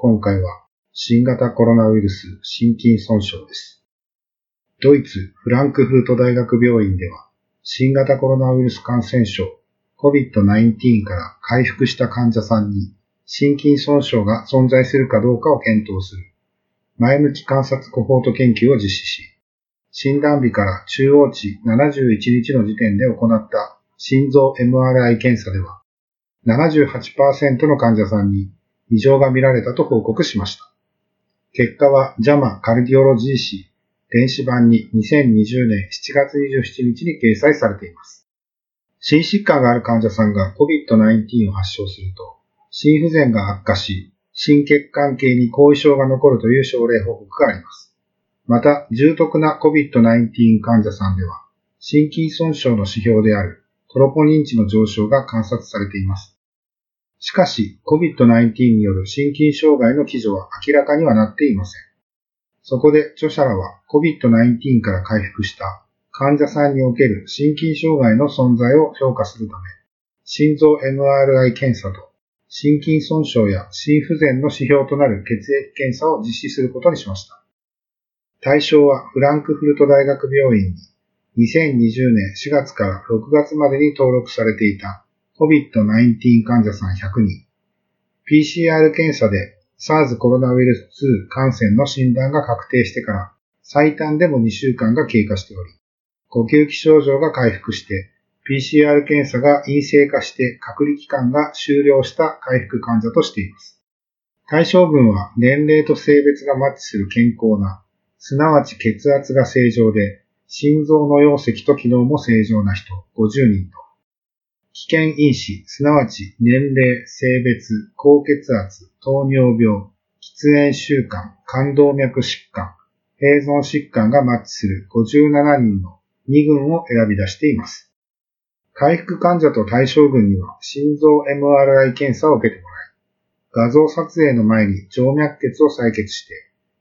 今回は、新型コロナウイルス心筋損傷です。ドイツフランクフルト大学病院では、新型コロナウイルス感染症 COVID-19 から回復した患者さんに心筋損傷が存在するかどうかを検討する前向き観察コホート研究を実施し、診断日から中央値71日の時点で行った心臓 MRI 検査では、78%の患者さんに異常が見られたと報告しました。結果は JAMA カルディオロジー誌電子版に2020年7月27日に掲載されています。心疾患がある患者さんが COVID-19 を発症すると、心不全が悪化し、心血管系に後遺症が残るという症例報告があります。また、重篤な COVID-19 患者さんでは、心筋損傷の指標であるトロポニン値の上昇が観察されています。しかし、COVID-19 による心筋障害の基準は明らかにはなっていません。そこで著者らは COVID-19 から回復した患者さんにおける心筋障害の存在を評価するため、心臓 MRI 検査と心筋損傷や心不全の指標となる血液検査を実施することにしました。対象はフランクフルト大学病院に2020年4月から6月までに登録されていた COVID-19 患者さん100人。PCR 検査で SARS コロナウイルス2感染の診断が確定してから最短でも2週間が経過しており、呼吸器症状が回復して PCR 検査が陰性化して隔離期間が終了した回復患者としています。対象群は年齢と性別がマッチする健康なすなわち血圧が正常で、心臓の容積と機能も正常な人50人と、危険因子、すなわち年齢、性別、高血圧、糖尿病、喫煙習慣、冠動脈疾患、併存疾患がマッチする57人の2群を選び出しています。回復患者と対象群には心臓 MRI 検査を受けてもらい、画像撮影の前に静脈血を採血して、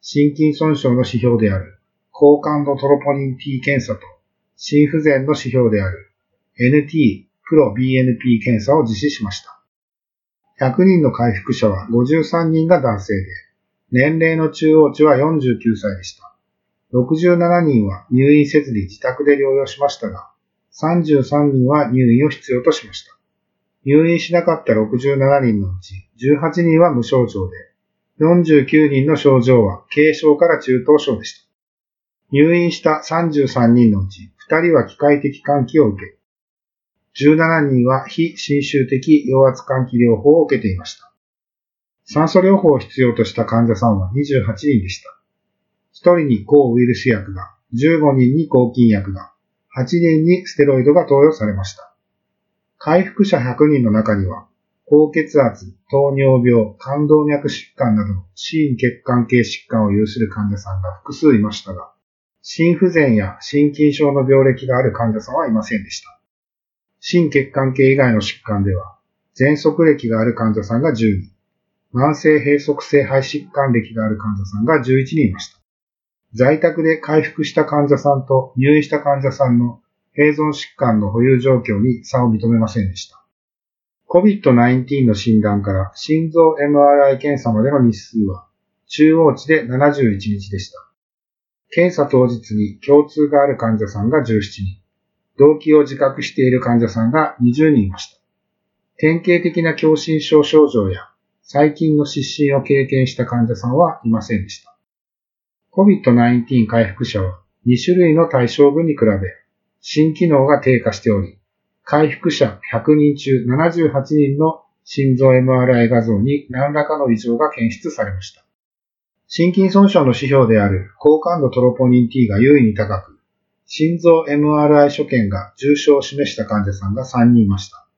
心筋損傷の指標である高感度トロポニン T 検査と心不全の指標である NT プロ BNP 検査を実施しました。100人の回復者は53人が男性で、年齢の中央値は49歳でした。67人は入院せずに自宅で療養しましたが、33人は入院を必要としました。入院しなかった67人のうち18人は無症状で、49人の症状は軽症から中等症でした。入院した33人のうち2人は機械的換気を受け、17人は非侵襲的陽圧換気療法を受けていました。酸素療法を必要とした患者さんは28人でした。1人に抗ウイルス薬が、15人に抗菌薬が、8人にステロイドが投与されました。回復者100人の中には、高血圧、糖尿病、冠動脈疾患などの心血管系疾患を有する患者さんが複数いましたが、心不全や心筋症の病歴がある患者さんはいませんでした。心血管系以外の疾患では、喘息歴がある患者さんが10人、慢性閉塞性肺疾患歴がある患者さんが11人いました。在宅で回復した患者さんと入院した患者さんの併存疾患の保有状況に差を認めませんでした。COVID-19 の診断から心臓 MRI 検査までの日数は中央値で71日でした。検査当日に共通がある患者さんが17人、動機を自覚している患者さんが20人いました。典型的な狭心症症状や最近の失神を経験した患者さんはいませんでした。COVID-19 回復者は2種類の対象群に比べ、心機能が低下しており、回復者100人中78人の心臓 MRI 画像に何らかの異常が検出されました。心筋損傷の指標である高感度トロポニン T が優位に高く、心臓 MRI 所見が重症を示した患者さんが3人いました。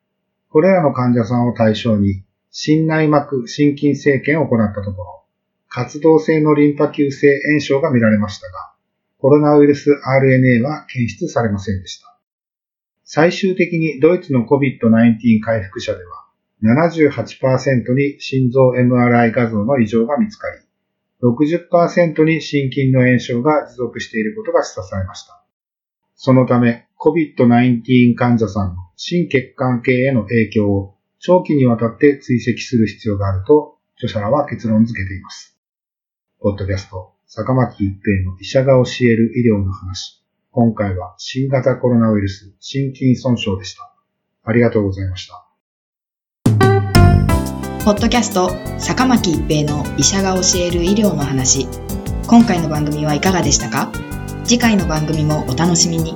これらの患者さんを対象に、心内膜心筋生検を行ったところ、活動性のリンパ球性炎症が見られましたが、コロナウイルス RNA は検出されませんでした。最終的にドイツの COVID-19 回復者では、78%に心臓 MRI 画像の異常が見つかり、60%に心筋の炎症が持続していることが示唆されました。そのため、COVID-19 患者さんの心血管系への影響を長期にわたって追跡する必要があると、著者らは結論付けています。ポッドキャスト、坂巻一平の医者が教える医療の話。今回は新型コロナウイルス心筋損傷でした。ありがとうございました。ポッドキャスト、坂巻一平の医者が教える医療の話。今回の番組はいかがでしたか？次回の番組もお楽しみに。